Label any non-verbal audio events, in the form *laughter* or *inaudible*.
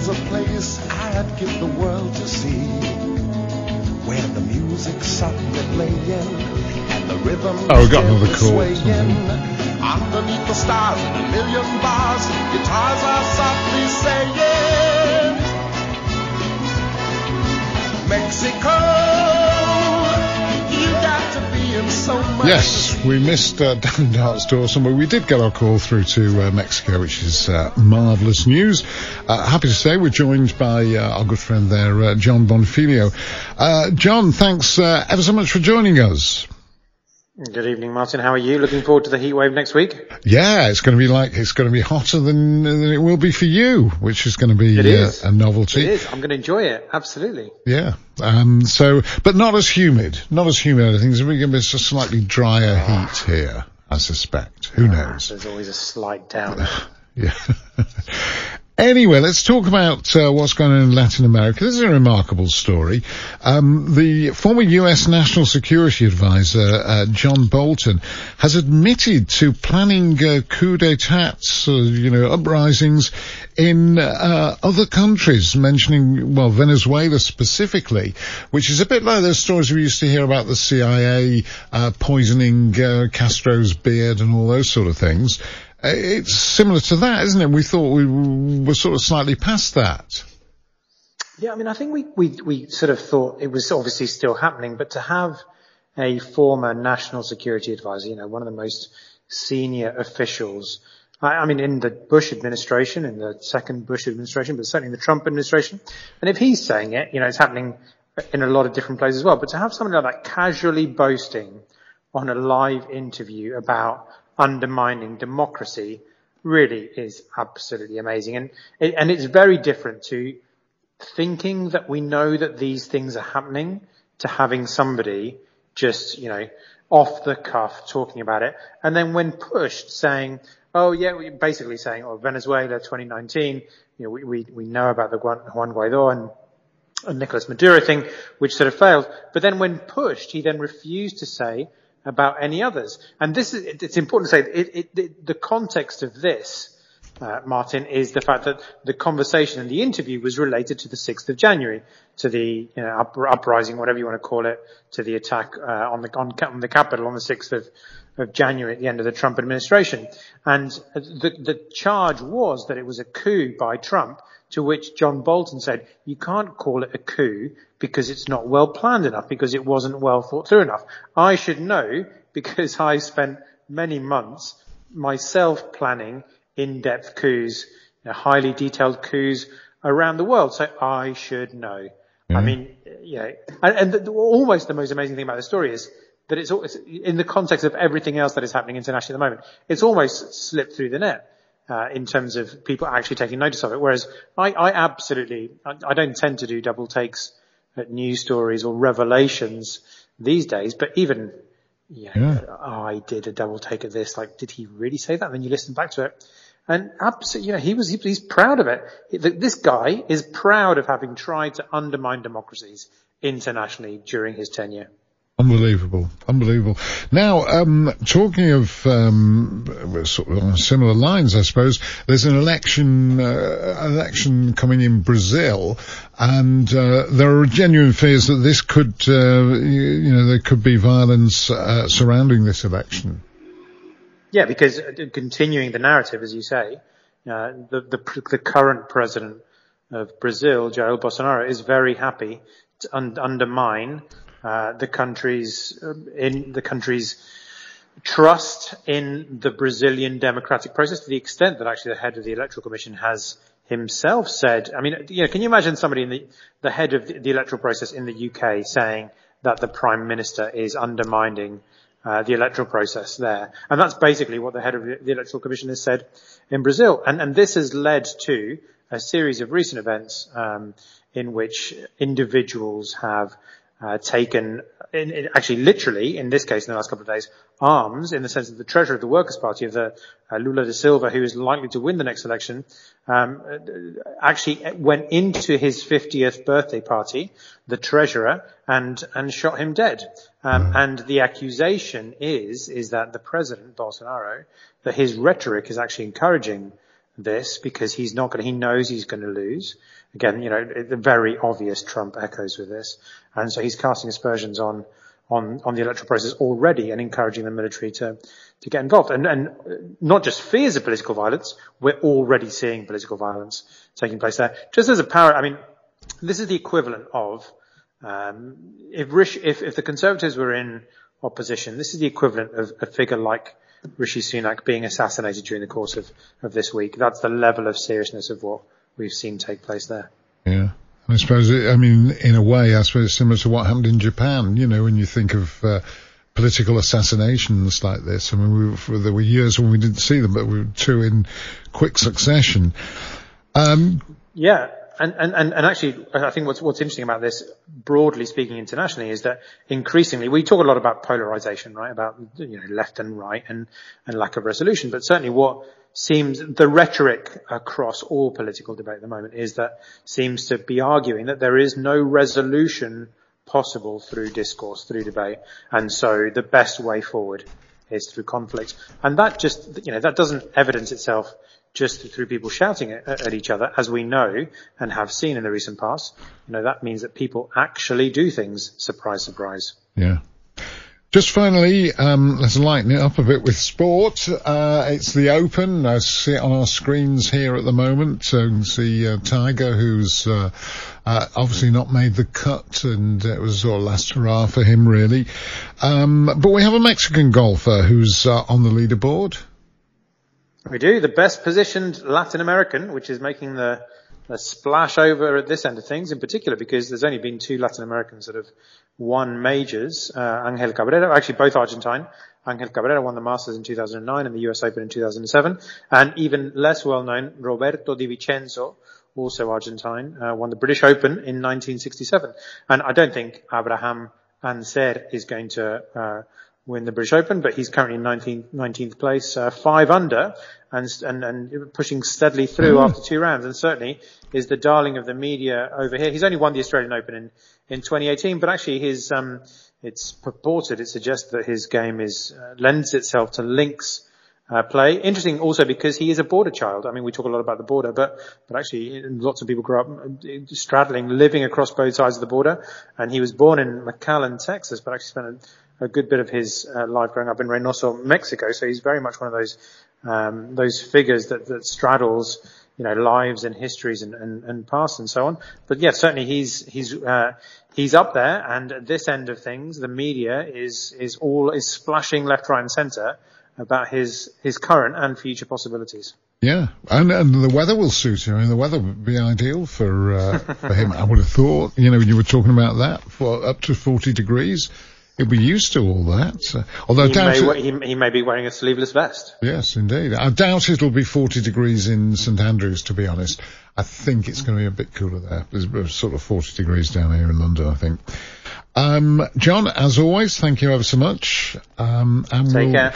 is a place I'd give the world to see. Where the music's softly playing and the rhythm Oh, got another swaying. Underneath the stars in a million bars, guitars are softly saying, Mexico, you got to be in so much. Yes, we missed uh, *laughs* Dan Dart's Dawson, but we did get our call through to uh, Mexico, which is uh, marvellous news. Uh, happy to say we're joined by uh, our good friend there, uh, Jon Bonfiglio. Jon, thanks ever so much for joining us. Good evening, Martin. How are you? Looking forward to the heat wave next week? Yeah, it's going to be like it's going to be hotter than, than it will be for you, which is going to be It is. Uh, a novelty. It is. I'm going to enjoy it. Absolutely. Yeah. Um, so, but not as humid. Not as humid. I think it's going to be a slightly drier heat here. I suspect. Who knows? There's always a slight downer. *laughs* Yeah. *laughs* Anyway, let's talk about uh, what's going on in Latin America. This is a remarkable story. Um, the former U.S. National Security Advisor uh, John Bolton has admitted to planning uh, coup d'états, uh, you know, uprisings in uh, other countries, mentioning well Venezuela specifically, which is a bit like those stories we used to hear about the CIA uh, poisoning Castro's beard and all those sort of things. It's similar to that, isn't it? We thought we were sort of slightly past that. Yeah, I mean, I think we, we, we sort of thought it was obviously still happening, but to have a former national security advisor, you know, one of the most senior officials, I, I mean, in the Bush administration, in the second Bush administration, but certainly in the Trump administration. And if he's saying it, you know, it's happening in a lot of different places as well, but to have somebody like that casually boasting on a live interview about undermining democracy really is absolutely amazing. And, and it's very different to thinking that we know that these things are happening to having somebody just, you know, off the cuff talking about it. And then when pushed saying, oh yeah, basically saying, oh, Venezuela 2019, you know, we, we, we know about the Juan Juan Guaido and, and Nicolas Maduro thing, which sort of failed. But then when pushed, he then refused to say about any others. And this is, it's important to say, it, it, it, the context of this, uh, Martin, is the fact that the conversation and the interview was related to the 6th of January, to the you know, up, uprising, whatever you want to call it, to the attack uh, on the on, on the Capitol on the 6th of, of January at the end of the Trump administration. And the, the charge was that it was a coup by Trump, to which John Bolton said, you can't call it a coup because it's not well planned enough, because it wasn't well thought through enough. I should know because I spent many months myself planning in-depth coups, you know, highly detailed coups around the world. So I should know. I mm-hmm. mean, you know, and, and the, almost the most amazing thing about the story is that it's, it's in the context of everything else that is happening internationally at the moment. It's almost slipped through the net. Uh, in terms of people actually taking notice of it, whereas I, I absolutely, I, I don't tend to do double takes at news stories or revelations these days, but even, you know, Yeah. oh, I did a double take of this. Like, did he really say that? And then you listen back to it. And absolutely, you know, he was, he, he's proud of it. Th- This guy is proud of having tried to undermine democracies internationally during his tenure. Unbelievable, unbelievable. Now, um, talking of um, sort of similar lines, I suppose there's an election uh, election coming in Brazil, and uh, there are genuine fears that this could, uh, you, you know, there could be violence uh, surrounding this election. Yeah, because uh, continuing the narrative, as you say, uh, the, the the current president of Brazil, Jair Bolsonaro, is very happy to un- undermine uh, the country's um, in the country's trust in the Brazilian democratic process to the extent that actually the head of the electoral commission has himself said, I mean, you know, can you imagine somebody in the, the head of the, electoral process in the UK saying that the prime minister is undermining uh, the electoral process there. And that's basically what the head of the electoral commission has said in Brazil. And, and this has led to a series of recent events, um, in which individuals have uh, taken, in, in, actually literally, in this case in the last couple of days, arms in the sense that the treasurer of the Workers' Party of the uh, Lula da Silva, who is likely to win the next election, um, actually went into his 50th birthday party, the treasurer, and and shot him dead. Um, and the accusation is is that the president Bolsonaro, that his rhetoric is actually encouraging this because he's not going to, he knows he's going to lose. Again, you know, the very obvious Trump echoes with this. And so he's casting aspersions on, on, on the electoral process already and encouraging the military to, to get involved. And, and not just fears of political violence, we're already seeing political violence taking place there. Just as a power, I mean, this is the equivalent of, um, if, if, if the Conservatives were in opposition, this is the equivalent of a figure like Rishi Sunak being assassinated during the course of, of this week. That's the level of seriousness of what we've seen take place there. Yeah. I suppose, it, I mean, in a way, I suppose it's similar to what happened in Japan, you know, when you think of, uh, political assassinations like this. I mean, we, there were years when we didn't see them, but we were two in quick succession. Um, yeah. And, and, and actually, I think what's, what's interesting about this, broadly speaking internationally, is that increasingly, we talk a lot about polarization, right? About, you know, left and right and, and lack of resolution. But certainly what seems, the rhetoric across all political debate at the moment is that seems to be arguing that there is no resolution possible through discourse, through debate. And so the best way forward is through conflict. And that just, you know, that doesn't evidence itself just through people shouting at, at, each other, as we know and have seen in the recent past. You know, that means that people actually do things. Surprise, surprise. Yeah. Just finally, um, let's lighten it up a bit with sport. Uh, it's the Open. I see it on our screens here at the moment. So you can see uh, Tiger, who's uh, uh obviously not made the cut, and it was sort of last hurrah for him, really. Um, but we have a Mexican golfer who's uh, on the leaderboard. We do. The best positioned Latin American, which is making the, the splash over at this end of things in particular because there's only been two Latin Americans that have won majors. Uh, Angel Cabrera, actually both Argentine. Angel Cabrera won the Masters in 2009 and the US Open in 2007. And even less well known, Roberto De Vicenzo, also Argentine, uh, won the British Open in 1967. And I don't think Abraham Ancer is going to, uh, win the British Open, but he's currently in 19th, 19th place, uh, five under, and, and, and pushing steadily through mm. after two rounds, and certainly is the darling of the media over here. He's only won the Australian Open in, in 2018, but actually his, um, it's purported, it suggests that his game is, uh, lends itself to links, uh, play. Interesting also because he is a border child. I mean, we talk a lot about the border, but, but actually lots of people grow up uh, straddling, living across both sides of the border. And he was born in McAllen, Texas, but actually spent a good bit of his uh, life growing up in Reynosa, Mexico. So he's very much one of those um, those figures that, that straddles you know lives and histories and, and, and past and so on. But yeah, certainly he's he's uh, he's up there. And at this end of things, the media is is all is splashing left, right, and centre about his his current and future possibilities. Yeah, and and the weather will suit him. I mean, the weather would be ideal for uh, for him. I would have thought. You know, when you were talking about that for up to forty degrees. He'll be used to all that. although he may, it, he, he, may be wearing a sleeveless vest. Yes, indeed. I doubt it'll be 40 degrees in St Andrews, to be honest. I think it's going to be a bit cooler there. There's sort of 40 degrees down here in London, I think. Um, Jon, as always, thank you ever so much. Um, and Take we'll, care.